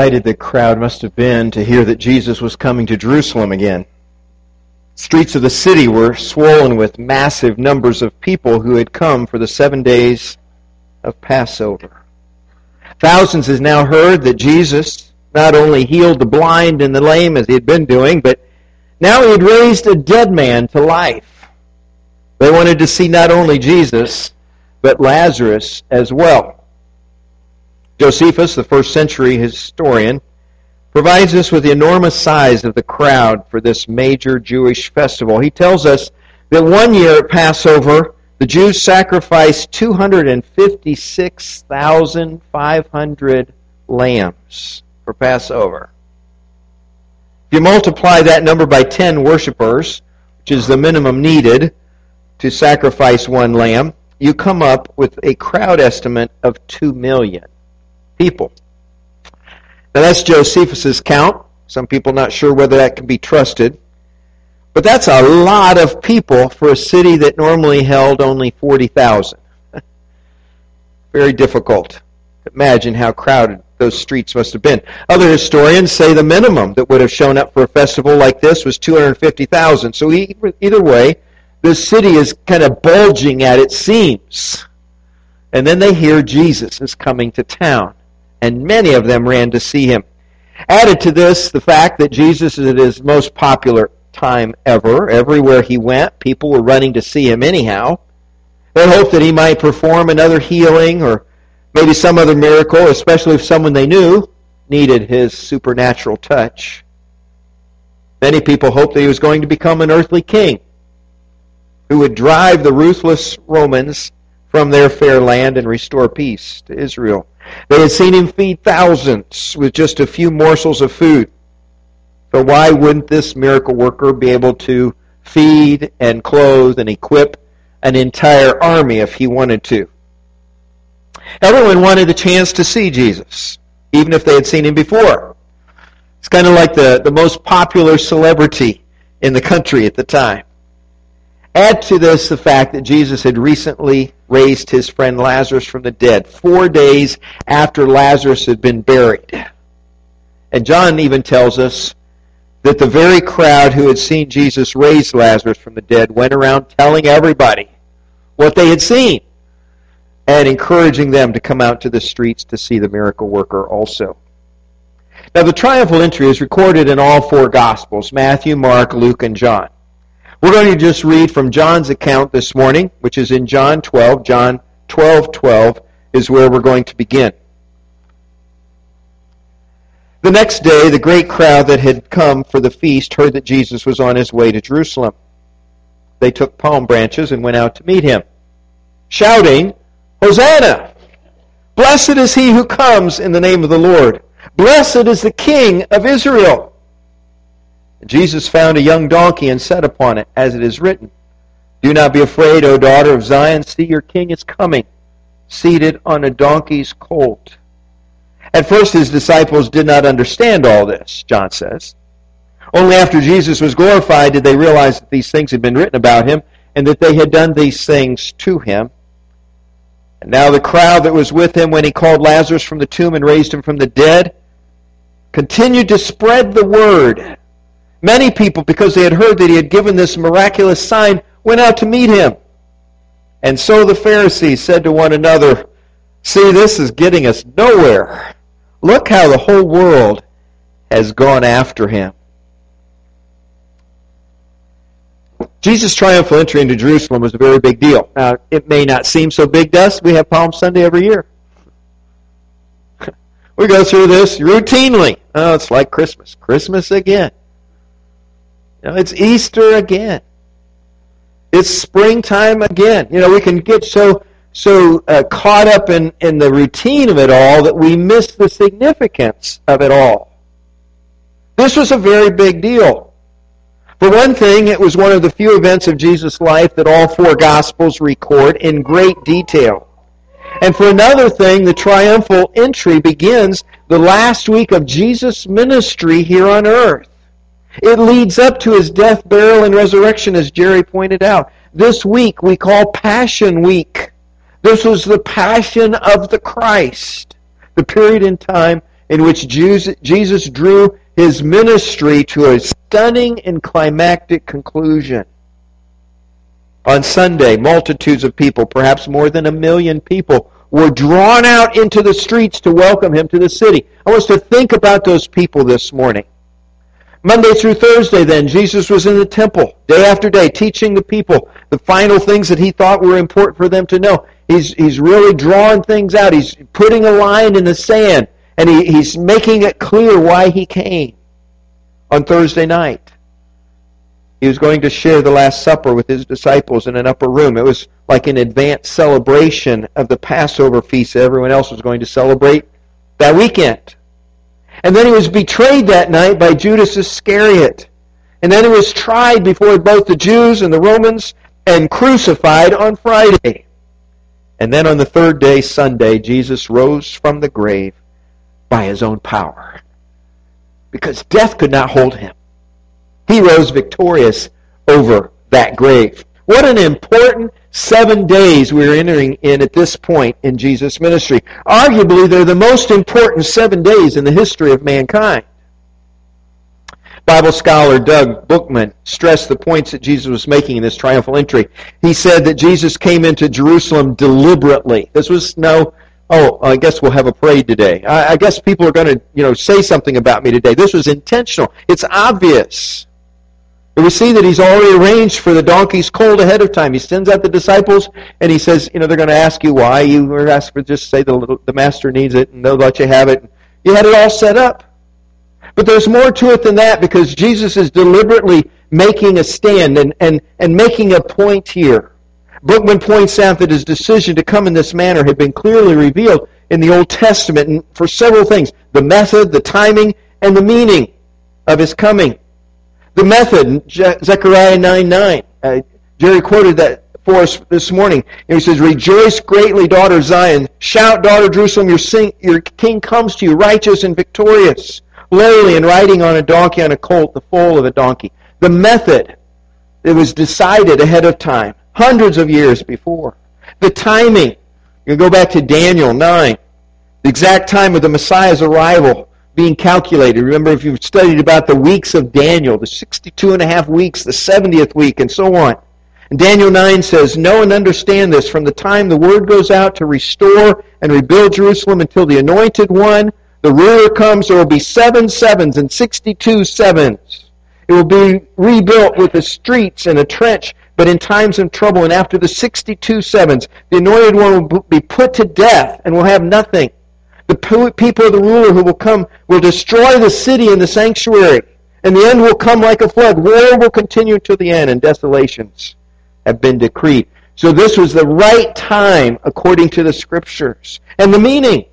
excited the crowd must have been to hear that Jesus was coming to Jerusalem again. Streets of the city were swollen with massive numbers of people who had come for the seven days of Passover. Thousands has now heard that Jesus not only healed the blind and the lame as he had been doing, but now he had raised a dead man to life. They wanted to see not only Jesus, but Lazarus as well. Josephus, the first century historian, provides us with the enormous size of the crowd for this major Jewish festival. He tells us that one year at Passover, the Jews sacrificed 256,500 lambs for Passover. If you multiply that number by 10 worshippers, which is the minimum needed to sacrifice one lamb, you come up with a crowd estimate of 2 million people. Now that's Josephus's count. Some people not sure whether that can be trusted. But that's a lot of people for a city that normally held only 40,000. Very difficult. Imagine how crowded those streets must have been. Other historians say the minimum that would have shown up for a festival like this was 250,000. So either way, the city is kind of bulging at its seams. And then they hear Jesus is coming to town and many of them ran to see him. Added to this, the fact that Jesus is at his most popular time ever. Everywhere he went, people were running to see him anyhow. They hoped that he might perform another healing or maybe some other miracle, especially if someone they knew needed his supernatural touch. Many people hoped that he was going to become an earthly king who would drive the ruthless Romans from their fair land and restore peace to Israel. They had seen him feed thousands with just a few morsels of food. So why wouldn't this miracle worker be able to feed and clothe and equip an entire army if he wanted to? Everyone wanted a chance to see Jesus, even if they had seen him before. It's kind of like the, the most popular celebrity in the country at the time. Add to this the fact that Jesus had recently raised his friend Lazarus from the dead, four days after Lazarus had been buried. And John even tells us that the very crowd who had seen Jesus raise Lazarus from the dead went around telling everybody what they had seen and encouraging them to come out to the streets to see the miracle worker also. Now, the triumphal entry is recorded in all four Gospels Matthew, Mark, Luke, and John. We're going to just read from John's account this morning, which is in John 12. John 12, 12 is where we're going to begin. The next day, the great crowd that had come for the feast heard that Jesus was on his way to Jerusalem. They took palm branches and went out to meet him, shouting, Hosanna! Blessed is he who comes in the name of the Lord. Blessed is the King of Israel. Jesus found a young donkey and sat upon it, as it is written, Do not be afraid, O daughter of Zion. See, your king is coming, seated on a donkey's colt. At first, his disciples did not understand all this, John says. Only after Jesus was glorified did they realize that these things had been written about him and that they had done these things to him. And now the crowd that was with him when he called Lazarus from the tomb and raised him from the dead continued to spread the word Many people, because they had heard that he had given this miraculous sign, went out to meet him. And so the Pharisees said to one another, See, this is getting us nowhere. Look how the whole world has gone after him. Jesus' triumphal entry into Jerusalem was a very big deal. Now, it may not seem so big to us. We have Palm Sunday every year. we go through this routinely. Oh, it's like Christmas. Christmas again. You know, it's Easter again. It's springtime again. You know, we can get so so uh, caught up in, in the routine of it all that we miss the significance of it all. This was a very big deal. For one thing, it was one of the few events of Jesus' life that all four Gospels record in great detail. And for another thing, the triumphal entry begins the last week of Jesus' ministry here on earth. It leads up to his death, burial, and resurrection, as Jerry pointed out. This week we call Passion Week. This was the passion of the Christ, the period in time in which Jesus drew his ministry to a stunning and climactic conclusion. On Sunday, multitudes of people, perhaps more than a million people, were drawn out into the streets to welcome him to the city. I want us to think about those people this morning. Monday through Thursday, then, Jesus was in the temple day after day, teaching the people the final things that he thought were important for them to know. He's, he's really drawing things out. He's putting a line in the sand, and he, he's making it clear why he came. On Thursday night, he was going to share the Last Supper with his disciples in an upper room. It was like an advanced celebration of the Passover feast that everyone else was going to celebrate that weekend. And then he was betrayed that night by Judas Iscariot. And then he was tried before both the Jews and the Romans and crucified on Friday. And then on the third day, Sunday, Jesus rose from the grave by his own power. Because death could not hold him. He rose victorious over that grave. What an important seven days we're entering in at this point in Jesus' ministry. Arguably, they're the most important seven days in the history of mankind. Bible scholar Doug Bookman stressed the points that Jesus was making in this triumphal entry. He said that Jesus came into Jerusalem deliberately. This was no, oh, I guess we'll have a parade today. I, I guess people are going to, you know, say something about me today. This was intentional. It's obvious. But we see that he's already arranged for the donkey's colt ahead of time. He sends out the disciples and he says, you know, they're going to ask you why. You were asked for just say the, the master needs it and they'll let you have it. You had it all set up. But there's more to it than that because Jesus is deliberately making a stand and, and, and making a point here. Bookman points out that his decision to come in this manner had been clearly revealed in the Old Testament for several things the method, the timing, and the meaning of his coming. The method, Zechariah 9 9. Uh, Jerry quoted that for us this morning. And he says, Rejoice greatly, daughter Zion. Shout, daughter Jerusalem, your, sing, your king comes to you, righteous and victorious, lowly and riding on a donkey, on a colt, the foal of a donkey. The method, it was decided ahead of time, hundreds of years before. The timing, you go back to Daniel 9, the exact time of the Messiah's arrival being calculated. Remember, if you've studied about the weeks of Daniel, the 62 and a half weeks, the 70th week, and so on. And Daniel 9 says, Know and understand this. From the time the word goes out to restore and rebuild Jerusalem until the anointed one, the ruler comes, there will be seven sevens and 62 sevens. It will be rebuilt with the streets and a trench, but in times of trouble. And after the 62 sevens, the anointed one will be put to death and will have nothing. The people of the ruler who will come will destroy the city and the sanctuary, and the end will come like a flood. War will continue to the end, and desolations have been decreed. So this was the right time according to the scriptures. And the meaning.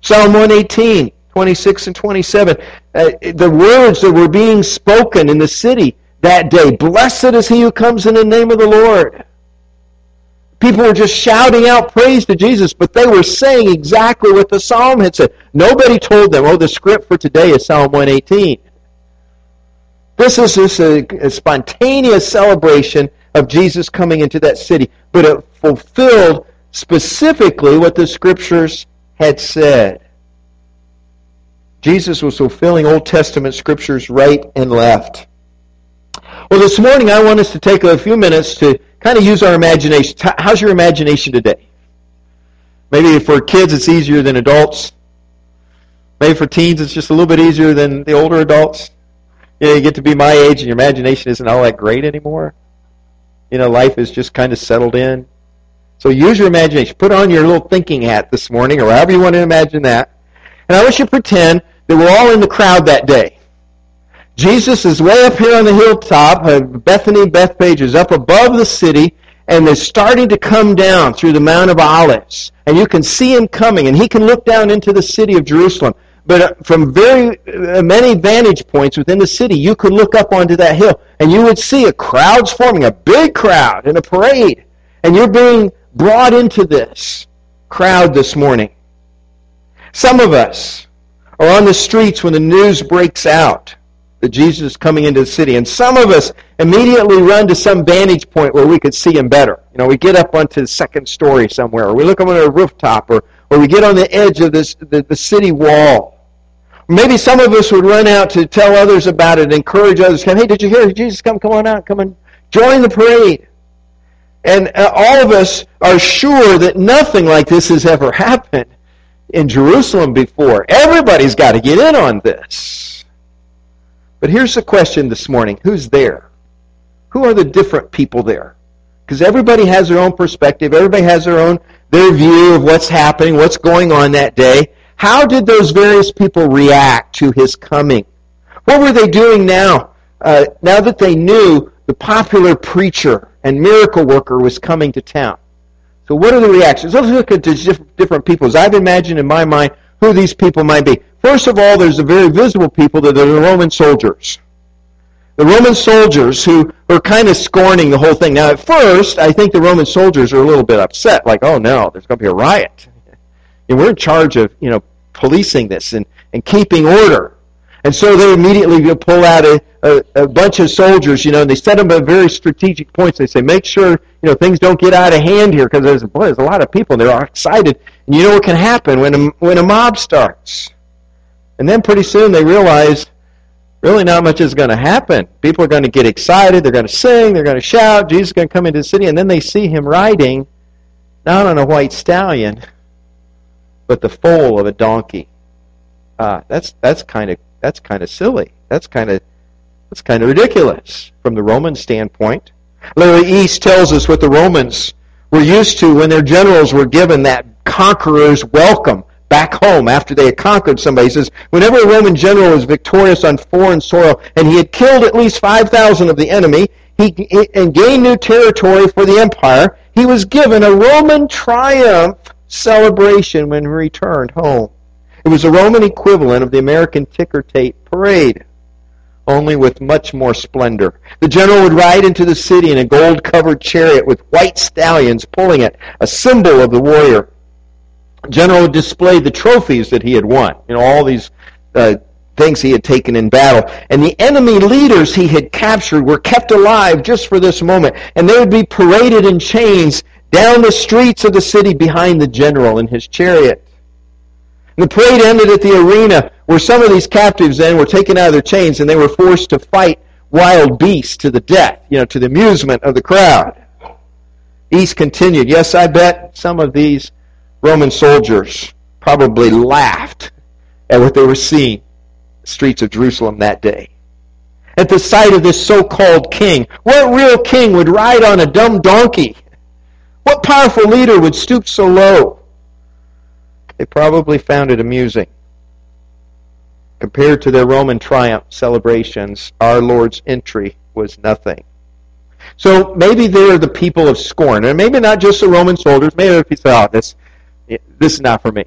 Psalm 118, 26 and 27. Uh, the words that were being spoken in the city that day. Blessed is he who comes in the name of the Lord. People were just shouting out praise to Jesus, but they were saying exactly what the psalm had said. Nobody told them, oh, the script for today is Psalm 118. This is just a, a spontaneous celebration of Jesus coming into that city, but it fulfilled specifically what the scriptures had said. Jesus was fulfilling Old Testament scriptures right and left. Well, this morning I want us to take a few minutes to kind of use our imagination. How's your imagination today? Maybe for kids it's easier than adults. Maybe for teens it's just a little bit easier than the older adults. You know, you get to be my age and your imagination isn't all that great anymore. You know, life is just kind of settled in. So use your imagination. Put on your little thinking hat this morning, or however you want to imagine that. And I want you to pretend that we're all in the crowd that day. Jesus is way up here on the hilltop. Bethany, Bethphage is up above the city, and they're starting to come down through the Mount of Olives. And you can see him coming, and he can look down into the city of Jerusalem. But uh, from very uh, many vantage points within the city, you could look up onto that hill, and you would see a crowds forming, a big crowd in a parade. And you're being brought into this crowd this morning. Some of us are on the streets when the news breaks out that Jesus is coming into the city. And some of us immediately run to some vantage point where we could see him better. You know, we get up onto the second story somewhere, or we look up on a rooftop, or, or we get on the edge of this, the, the city wall. Maybe some of us would run out to tell others about it, encourage others. Come, Hey, did you hear Jesus? Come, come on out. Come and join the parade. And uh, all of us are sure that nothing like this has ever happened in Jerusalem before. Everybody's got to get in on this. But here's the question this morning who's there? Who are the different people there? Because everybody has their own perspective, everybody has their own their view of what's happening, what's going on that day. How did those various people react to his coming? What were they doing now? Uh, now that they knew the popular preacher and miracle worker was coming to town. So what are the reactions? Let's look at the different people. As I've imagined in my mind who these people might be. First of all, there's the very visible people that are the Roman soldiers. The Roman soldiers who are kind of scorning the whole thing. Now, at first, I think the Roman soldiers are a little bit upset, like, oh no, there's going to be a riot. And we're in charge of, you know, policing this and, and keeping order. And so they immediately pull out a, a, a, bunch of soldiers, you know, and they set them at very strategic points. They say, make sure, you know, things don't get out of hand here because there's, boy, there's a lot of people and they're all excited. And you know what can happen when a, when a mob starts. And then pretty soon they realize really not much is going to happen. People are going to get excited. They're going to sing. They're going to shout. Jesus is going to come into the city. And then they see him riding not on a white stallion, but the foal of a donkey. Uh, that's that's kind of that's kind of silly. That's kind of that's kind of ridiculous from the Roman standpoint. Larry East tells us what the Romans were used to when their generals were given that conqueror's welcome back home after they had conquered somebody. He says, whenever a Roman general was victorious on foreign soil and he had killed at least 5,000 of the enemy he, and gained new territory for the empire, he was given a Roman triumph celebration when he returned home. It was a Roman equivalent of the American ticker tape parade, only with much more splendor. The general would ride into the city in a gold covered chariot with white stallions pulling it, a symbol of the warrior. General would display the trophies that he had won, you know, all these uh, things he had taken in battle. And the enemy leaders he had captured were kept alive just for this moment. And they would be paraded in chains down the streets of the city behind the general in his chariot. And the parade ended at the arena where some of these captives then were taken out of their chains and they were forced to fight wild beasts to the death, you know, to the amusement of the crowd. East continued, yes, I bet some of these Roman soldiers probably laughed at what they were seeing the streets of Jerusalem that day. At the sight of this so-called king, what real king would ride on a dumb donkey? What powerful leader would stoop so low? They probably found it amusing. Compared to their Roman triumph celebrations, our Lord's entry was nothing. So maybe they're the people of scorn, and maybe not just the Roman soldiers. Maybe the people say, "Oh, this, this is not for me."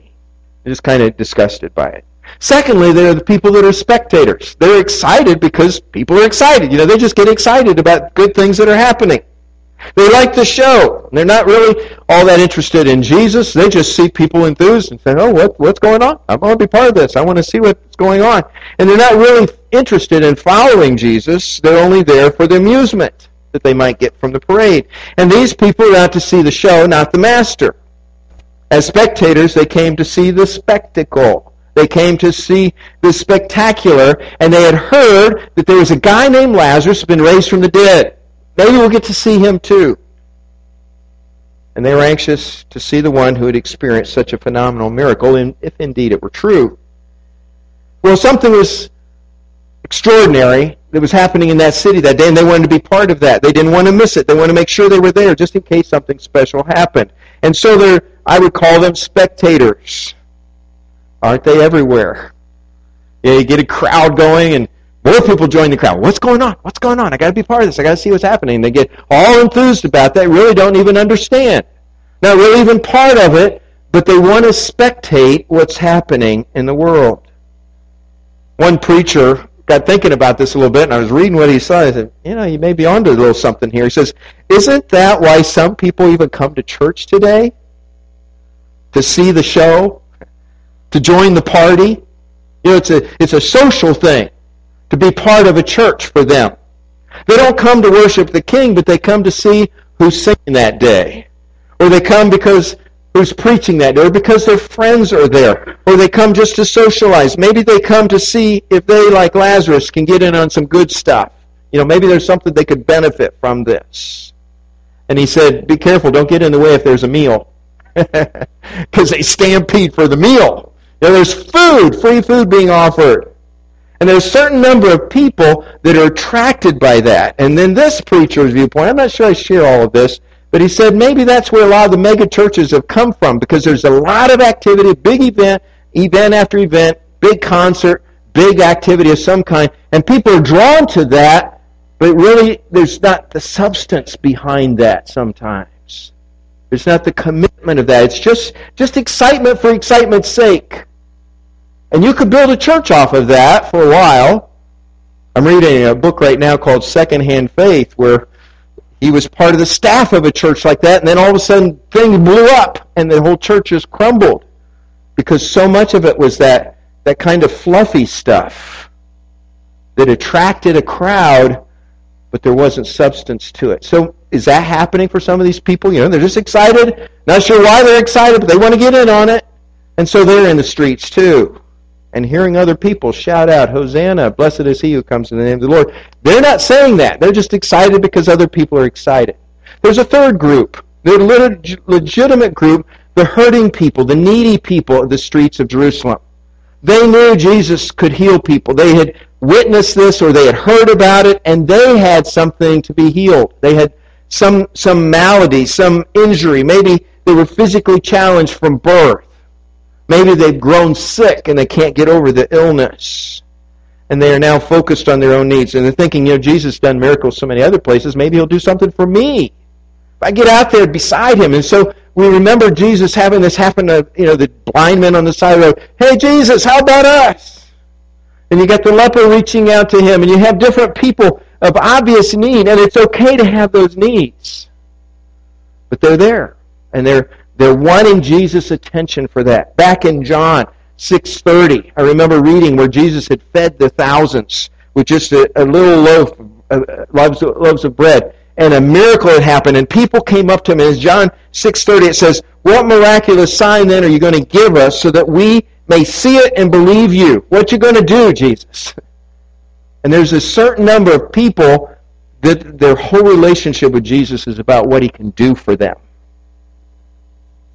They're just kind of disgusted by it. Secondly, there are the people that are spectators. They're excited because people are excited. You know, they just get excited about good things that are happening. They like the show. They're not really all that interested in Jesus. They just see people enthused and say, oh, what, what's going on? I want to be part of this. I want to see what's going on. And they're not really interested in following Jesus. They're only there for the amusement that they might get from the parade. And these people are out to see the show, not the master. As spectators, they came to see the spectacle. They came to see the spectacular, and they had heard that there was a guy named Lazarus had been raised from the dead. Maybe we'll get to see him too. And they were anxious to see the one who had experienced such a phenomenal miracle, and if indeed it were true. Well, something was extraordinary that was happening in that city that day, and they wanted to be part of that. They didn't want to miss it. They wanted to make sure they were there just in case something special happened. And so they're, I would call them spectators. Aren't they everywhere? Yeah, you get a crowd going, and more people join the crowd. What's going on? What's going on? I got to be part of this. I got to see what's happening. They get all enthused about that. They really don't even understand. Not really even part of it, but they want to spectate what's happening in the world. One preacher got thinking about this a little bit, and I was reading what he said. I said, you know, you may be onto a little something here. He says, isn't that why some people even come to church today? To see the show? To join the party? You know, it's a, it's a social thing to be part of a church for them. They don't come to worship the king, but they come to see who's singing that day. Or they come because who's preaching that, day, or because their friends are there, or they come just to socialize. Maybe they come to see if they, like Lazarus, can get in on some good stuff. You know, maybe there's something they could benefit from this. And he said, be careful, don't get in the way if there's a meal. Because they stampede for the meal. You know, there's food, free food being offered. And there's a certain number of people that are attracted by that. And then this preacher's viewpoint, I'm not sure I share all of this, but he said maybe that's where a lot of the mega churches have come from because there's a lot of activity, big event, event after event, big concert, big activity of some kind, and people are drawn to that, but really there's not the substance behind that sometimes. There's not the commitment of that. It's just just excitement for excitement's sake. And you could build a church off of that for a while. I'm reading a book right now called Secondhand Faith where he was part of the staff of a church like that, and then all of a sudden things blew up and the whole church just crumbled because so much of it was that, that kind of fluffy stuff that attracted a crowd, but there wasn't substance to it. So is that happening for some of these people? You know, they're just excited, not sure why they're excited, but they want to get in on it. And so they're in the streets too and hearing other people shout out, Hosanna, blessed is he who comes in the name of the Lord. They're not saying that. They're just excited because other people are excited. There's a third group, the legitimate group, the hurting people, the needy people of the streets of Jerusalem. They knew Jesus could heal people. They had witnessed this or they had heard about it and they had something to be healed. They had some, some malady, some injury. Maybe they were physically challenged from birth. Maybe they've grown sick and they can't get over the illness. And they are now focused on their own needs. And they're thinking, you know, Jesus done miracles so many other places. Maybe he'll do something for me. If I get out there beside him. And so we remember Jesus having this happen to, you know, the blind men on the side of the road. Hey, Jesus, how about us? And you got the leper reaching out to him. And you have different people of obvious need. And it's okay to have those needs. But they're there. And they're they're wanting Jesus' attention for that. Back in John 6.30, I remember reading where Jesus had fed the thousands with just a, a little loaf, uh, loaves, loaves of bread. And a miracle had happened, and people came up to him. And in John 6.30, it says, What miraculous sign then are you going to give us so that we may see it and believe you? What you going to do, Jesus? And there's a certain number of people that their whole relationship with Jesus is about what he can do for them.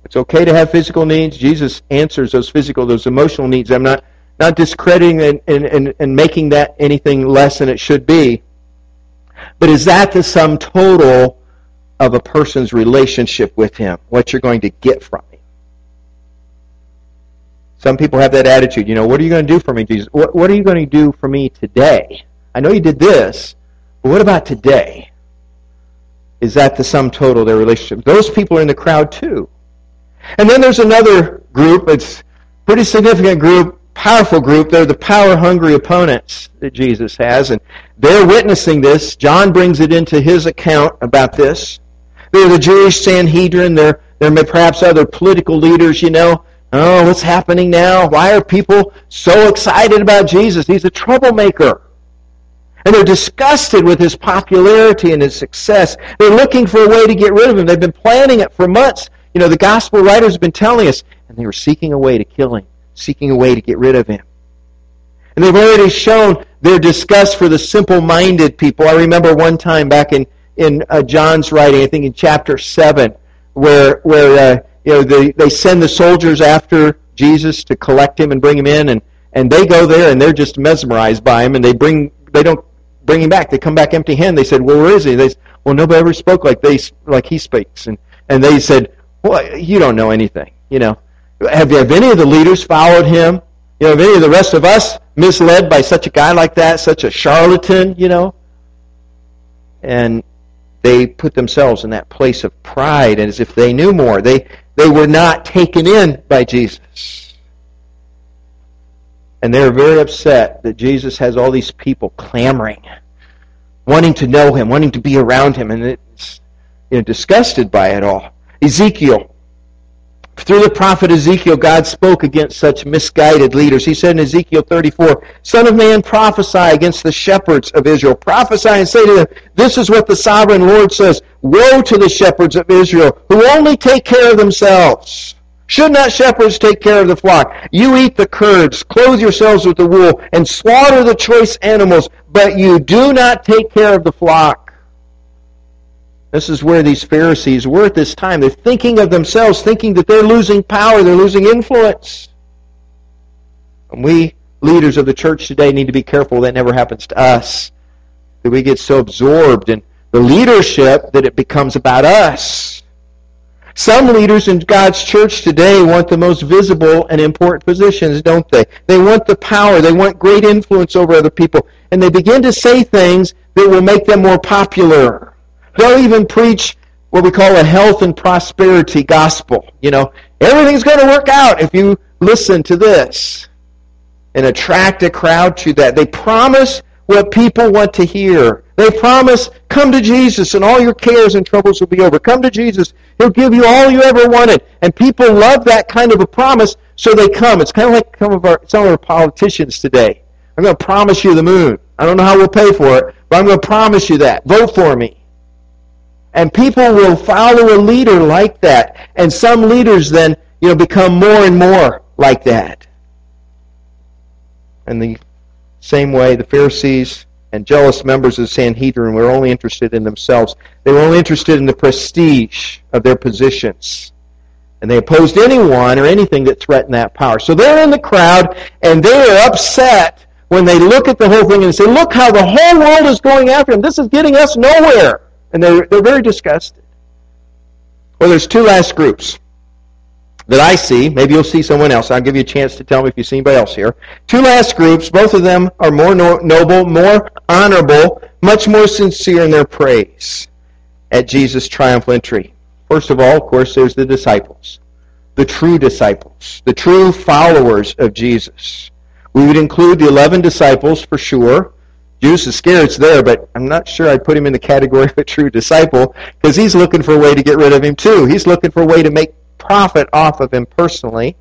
It's okay to have physical needs. Jesus answers those physical, those emotional needs. I'm not, not discrediting and, and, and, and making that anything less than it should be. But is that the sum total of a person's relationship with Him? What you're going to get from Him? Some people have that attitude. You know, what are you going to do for me, Jesus? What, what are you going to do for me today? I know you did this, but what about today? Is that the sum total of their relationship? Those people are in the crowd too. And then there's another group, it's pretty significant group, powerful group. They're the power hungry opponents that Jesus has, and they're witnessing this. John brings it into his account about this. They're the Jewish Sanhedrin, they're, they're perhaps other political leaders, you know. Oh, what's happening now? Why are people so excited about Jesus? He's a troublemaker. And they're disgusted with his popularity and his success. They're looking for a way to get rid of him. They've been planning it for months. You know, the gospel writers have been telling us, and they were seeking a way to kill him, seeking a way to get rid of him. And they've already shown their disgust for the simple-minded people. I remember one time back in in uh, John's writing, I think in chapter seven, where where uh, you know they they send the soldiers after Jesus to collect him and bring him in, and and they go there and they're just mesmerized by him, and they bring they don't bring him back. They come back empty-handed. They said, "Well, where is he?" They said, "Well, nobody ever spoke like they like he speaks." And and they said, well, you don't know anything. You know, have, have any of the leaders followed him? You know, have any of the rest of us misled by such a guy like that, such a charlatan? You know, and they put themselves in that place of pride and as if they knew more. They they were not taken in by Jesus. And they're very upset that Jesus has all these people clamoring, wanting to know him, wanting to be around him, and it's you know, disgusted by it all. Ezekiel. Through the prophet Ezekiel, God spoke against such misguided leaders. He said in Ezekiel 34, Son of man, prophesy against the shepherds of Israel. Prophesy and say to them, This is what the sovereign Lord says. Woe to the shepherds of Israel who only take care of themselves. Should not shepherds take care of the flock? You eat the curds, clothe yourselves with the wool, and slaughter the choice animals, but you do not take care of the flock. This is where these Pharisees were at this time. They're thinking of themselves, thinking that they're losing power, they're losing influence. And we, leaders of the church today, need to be careful that never happens to us. That we get so absorbed in the leadership that it becomes about us. Some leaders in God's church today want the most visible and important positions, don't they? They want the power. They want great influence over other people. And they begin to say things that will make them more popular. They'll even preach what we call a health and prosperity gospel. You know, everything's going to work out if you listen to this. And attract a crowd to that. They promise what people want to hear. They promise, come to Jesus and all your cares and troubles will be over. Come to Jesus. He'll give you all you ever wanted. And people love that kind of a promise, so they come. It's kind of like some of our, some of our politicians today. I'm going to promise you the moon. I don't know how we'll pay for it, but I'm going to promise you that. Vote for me. And people will follow a leader like that. And some leaders then, you know, become more and more like that. And the same way, the Pharisees and jealous members of the Sanhedrin were only interested in themselves. They were only interested in the prestige of their positions. And they opposed anyone or anything that threatened that power. So they're in the crowd and they are upset when they look at the whole thing and say, look how the whole world is going after him. This is getting us nowhere. And they're, they're very disgusted. Well, there's two last groups that I see. Maybe you'll see someone else. I'll give you a chance to tell me if you see anybody else here. Two last groups. Both of them are more no- noble, more honorable, much more sincere in their praise at Jesus' triumphal entry. First of all, of course, there's the disciples. The true disciples. The true followers of Jesus. We would include the 11 disciples for sure. Judas Iscariot's there, but I'm not sure I'd put him in the category of a true disciple because he's looking for a way to get rid of him too. He's looking for a way to make profit off of him personally.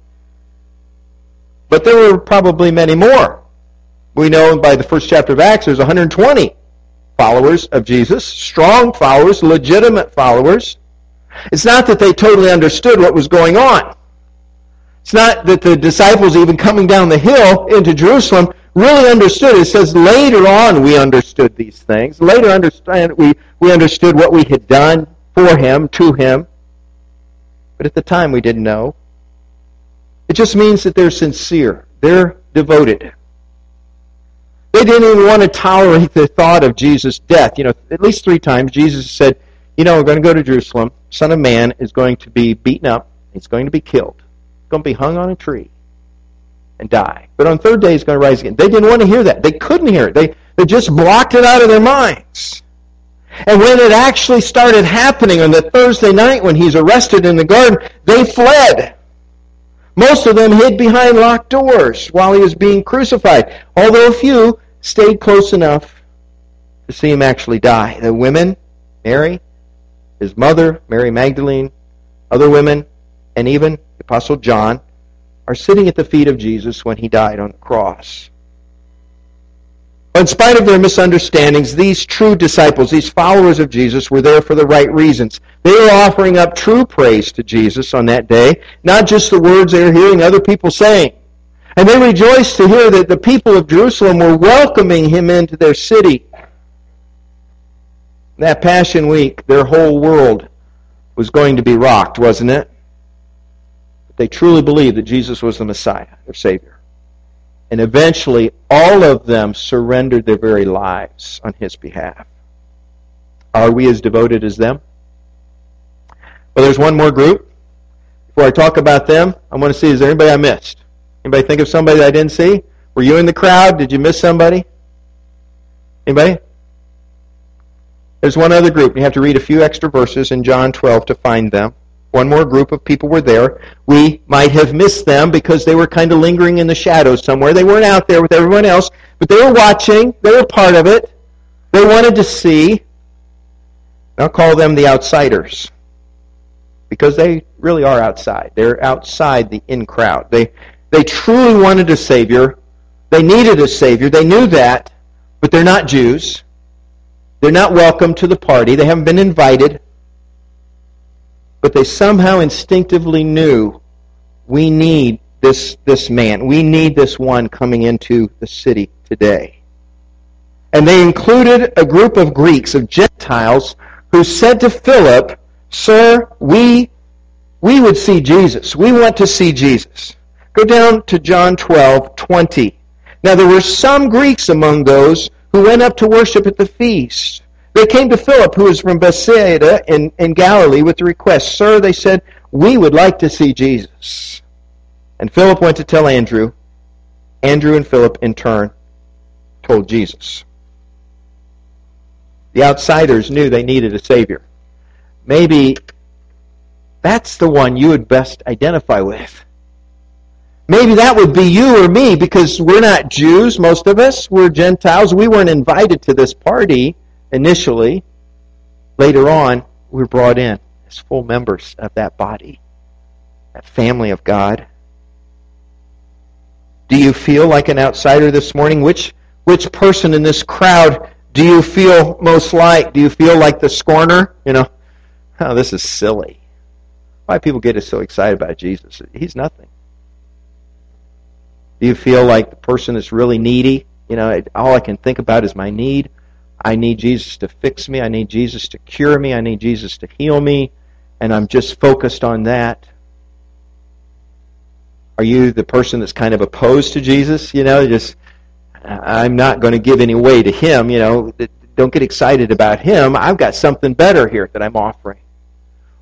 But there were probably many more. We know by the first chapter of Acts there's 120 followers of Jesus, strong followers, legitimate followers. It's not that they totally understood what was going on. It's not that the disciples, even coming down the hill into Jerusalem, really understood. It says later on we understood these things. Later understand we, we understood what we had done for him, to him. But at the time we didn't know. It just means that they're sincere. They're devoted. They didn't even want to tolerate the thought of Jesus' death. You know, at least three times Jesus said, you know, we're going to go to Jerusalem. Son of Man is going to be beaten up. He's going to be killed. He's going to be hung on a tree and die. But on third day, he's going to rise again. They didn't want to hear that. They couldn't hear it. They, they just blocked it out of their minds. And when it actually started happening on the Thursday night when he's arrested in the garden, they fled. Most of them hid behind locked doors while he was being crucified, although a few stayed close enough to see him actually die. The women, Mary, his mother, Mary Magdalene, other women, and even the Apostle John are sitting at the feet of Jesus when he died on the cross. In spite of their misunderstandings, these true disciples, these followers of Jesus, were there for the right reasons. They were offering up true praise to Jesus on that day, not just the words they were hearing other people saying. And they rejoiced to hear that the people of Jerusalem were welcoming him into their city. That Passion Week, their whole world was going to be rocked, wasn't it? They truly believed that Jesus was the Messiah, their Savior. And eventually, all of them surrendered their very lives on his behalf. Are we as devoted as them? Well, there's one more group. Before I talk about them, I want to see is there anybody I missed? Anybody think of somebody that I didn't see? Were you in the crowd? Did you miss somebody? Anybody? There's one other group. You have to read a few extra verses in John 12 to find them one more group of people were there. We might have missed them because they were kind of lingering in the shadows somewhere. They weren't out there with everyone else, but they were watching. They were part of it. They wanted to see. I'll call them the outsiders because they really are outside. They're outside the in crowd. They, they truly wanted a Savior. They needed a Savior. They knew that, but they're not Jews. They're not welcome to the party. They haven't been invited. But they somehow instinctively knew we need this, this man. We need this one coming into the city today. And they included a group of Greeks, of Gentiles, who said to Philip, Sir, we, we would see Jesus. We want to see Jesus. Go down to John 12, 20. Now there were some Greeks among those who went up to worship at the feast. They came to Philip, who was from Bethsaida in, in Galilee, with the request, Sir, they said, we would like to see Jesus. And Philip went to tell Andrew. Andrew and Philip, in turn, told Jesus. The outsiders knew they needed a Savior. Maybe that's the one you would best identify with. Maybe that would be you or me because we're not Jews, most of us. We're Gentiles. We weren't invited to this party initially. Later on, we're brought in as full members of that body, that family of God. Do you feel like an outsider this morning? Which, which person in this crowd do you feel most like? Do you feel like the scorner? You know, oh, this is silly. Why people get so excited about Jesus? He's nothing. Do you feel like the person that's really needy? You know, all I can think about is my need. I need Jesus to fix me. I need Jesus to cure me. I need Jesus to heal me. And I'm just focused on that. Are you the person that's kind of opposed to Jesus? You know, just, I'm not going to give any way to him. You know, don't get excited about him. I've got something better here that I'm offering.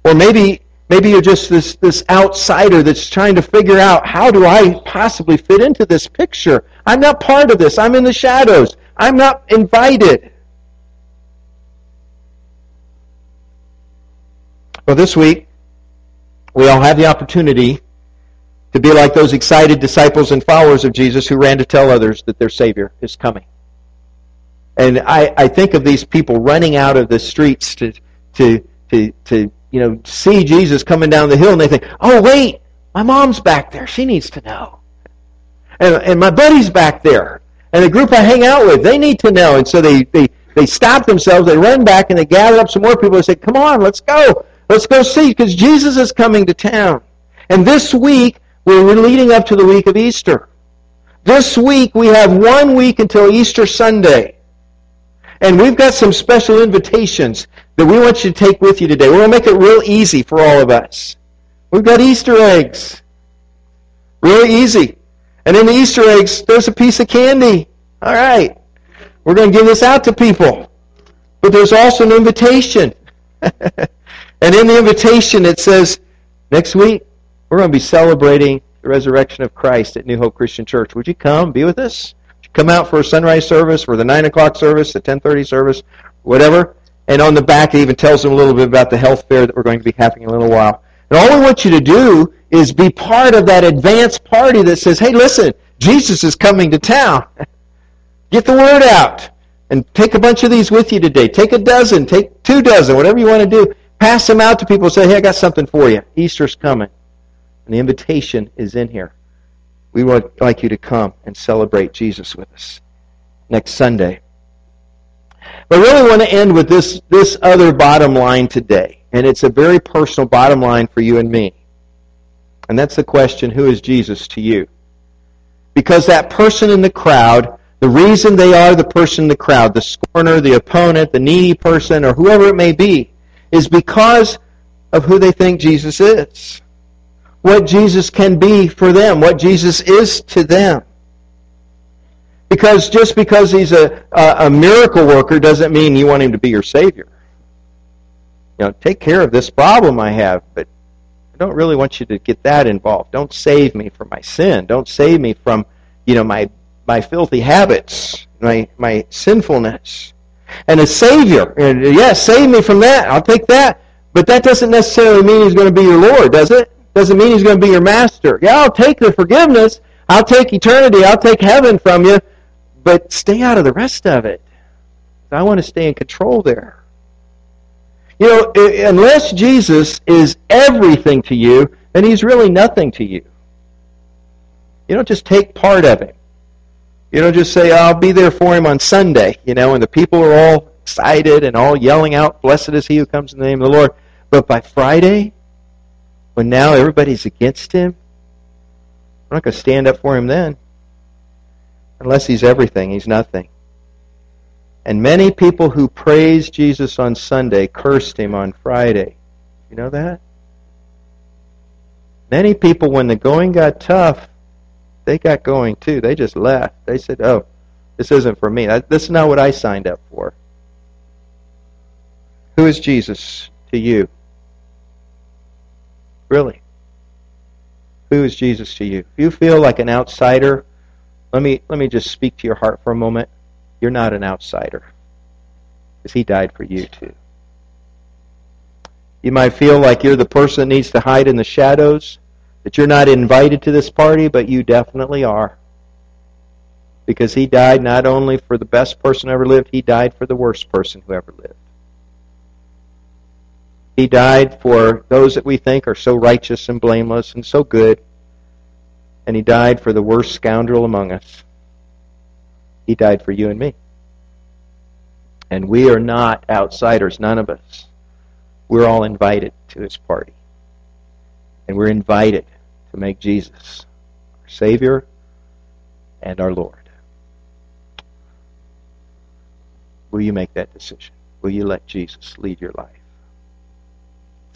Or maybe Maybe you're just this, this outsider that's trying to figure out how do I possibly fit into this picture? I'm not part of this. I'm in the shadows. I'm not invited. Well, this week, we all have the opportunity to be like those excited disciples and followers of Jesus who ran to tell others that their Savior is coming. And I, I think of these people running out of the streets to, to, to, to you know, see Jesus coming down the hill and they think, oh, wait, my mom's back there. She needs to know. And, and my buddy's back there. And the group I hang out with, they need to know. And so they, they, they stop themselves, they run back, and they gather up some more people and say, come on, let's go. Let's go see, because Jesus is coming to town. And this week, we're leading up to the week of Easter. This week, we have one week until Easter Sunday. And we've got some special invitations that we want you to take with you today. We're going to make it real easy for all of us. We've got Easter eggs. Really easy. And in the Easter eggs, there's a piece of candy. All right. We're going to give this out to people. But there's also an invitation. and in the invitation, it says, next week, we're going to be celebrating the resurrection of Christ at New Hope Christian Church. Would you come be with us? come out for a sunrise service, for the 9 o'clock service, the 10.30 service, whatever. And on the back, it even tells them a little bit about the health fair that we're going to be having in a little while. And all we want you to do is be part of that advance party that says, hey, listen, Jesus is coming to town. Get the word out. And take a bunch of these with you today. Take a dozen, take two dozen, whatever you want to do. Pass them out to people. Say, hey, I got something for you. Easter's coming. And the invitation is in here. We would like you to come and celebrate Jesus with us next Sunday. But I really want to end with this, this other bottom line today. And it's a very personal bottom line for you and me. And that's the question, who is Jesus to you? Because that person in the crowd, the reason they are the person in the crowd, the scorner, the opponent, the needy person, or whoever it may be, is because of who they think Jesus is. What Jesus can be for them, what Jesus is to them. Because just because he's a, a, a miracle worker doesn't mean you want him to be your Savior. You know, take care of this problem I have, but I don't really want you to get that involved. Don't save me from my sin. Don't save me from, you know, my my filthy habits, my my sinfulness. And a Savior, and uh, yes, save me from that. I'll take that. But that doesn't necessarily mean He's going to be your Lord, does it? Doesn't mean He's going to be your master. Yeah, I'll take the forgiveness. I'll take eternity. I'll take heaven from you. But stay out of the rest of it. I want to stay in control there. You know, unless Jesus is everything to you, then he's really nothing to you. You don't just take part of him. You don't just say, I'll be there for him on Sunday, you know, and the people are all excited and all yelling out, Blessed is he who comes in the name of the Lord. But by Friday, when now everybody's against him? I'm not going to stand up for him then. Unless he's everything, he's nothing. And many people who praised Jesus on Sunday cursed him on Friday. You know that? Many people, when the going got tough, they got going too. They just left. They said, oh, this isn't for me. This is not what I signed up for. Who is Jesus to you? Really? Who is Jesus to you? If you feel like an outsider, let me let me just speak to your heart for a moment. You're not an outsider. Because he died for you too. You might feel like you're the person that needs to hide in the shadows, that you're not invited to this party, but you definitely are. Because he died not only for the best person who ever lived, he died for the worst person who ever lived. He died for those that we think are so righteous and blameless and so good. And he died for the worst scoundrel among us. He died for you and me. And we are not outsiders, none of us. We're all invited to his party. And we're invited to make Jesus our Savior and our Lord. Will you make that decision? Will you let Jesus lead your life?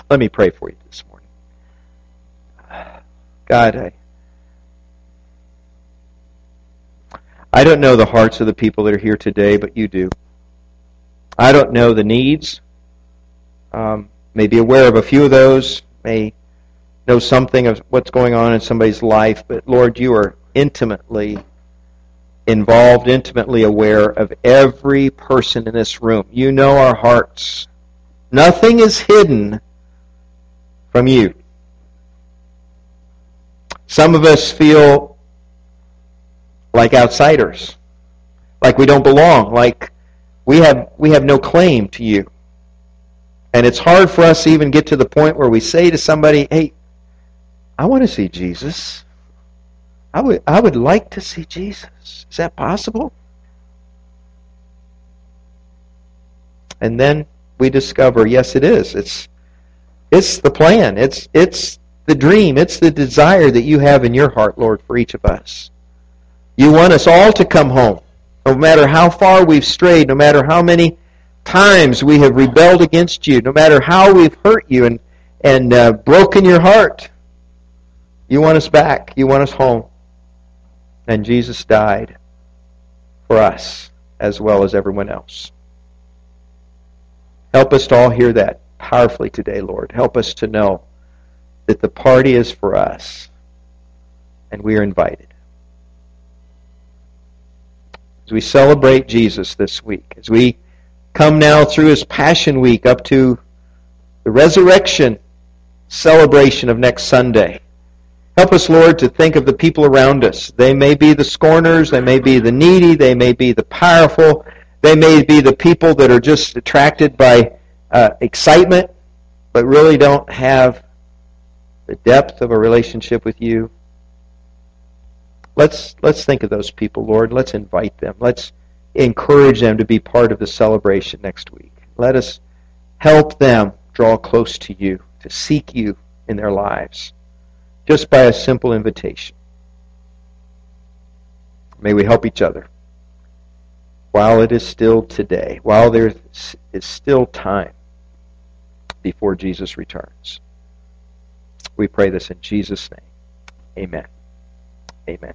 Let me pray for you this morning. God, I, I don't know the hearts of the people that are here today, but you do. I don't know the needs. Um, may be aware of a few of those. May know something of what's going on in somebody's life. But Lord, you are intimately involved, intimately aware of every person in this room. You know our hearts. Nothing is hidden from you. Some of us feel like outsiders, like we don't belong, like we have we have no claim to you. And it's hard for us to even get to the point where we say to somebody, "Hey, I want to see Jesus. I would I would like to see Jesus. Is that possible?" And then we discover, yes, it is. It's it's the plan. It's it's the dream. It's the desire that you have in your heart, Lord, for each of us. You want us all to come home. No matter how far we've strayed, no matter how many times we have rebelled against you, no matter how we've hurt you and, and uh, broken your heart, you want us back. You want us home. And Jesus died for us as well as everyone else. Help us to all hear that powerfully today, Lord. Help us to know that the party is for us and we are invited. As we celebrate Jesus this week, as we come now through his Passion Week up to the resurrection celebration of next Sunday, help us, Lord, to think of the people around us. They may be the scorners, they may be the needy, they may be the powerful, they may be the people that are just attracted by uh, excitement, but really don't have the depth of a relationship with you. Let's let's think of those people, Lord. Let's invite them. Let's encourage them to be part of the celebration next week. Let us help them draw close to you, to seek you in their lives, just by a simple invitation. May we help each other while it is still today, while there is still time before Jesus returns. We pray this in Jesus' name. Amen. Amen.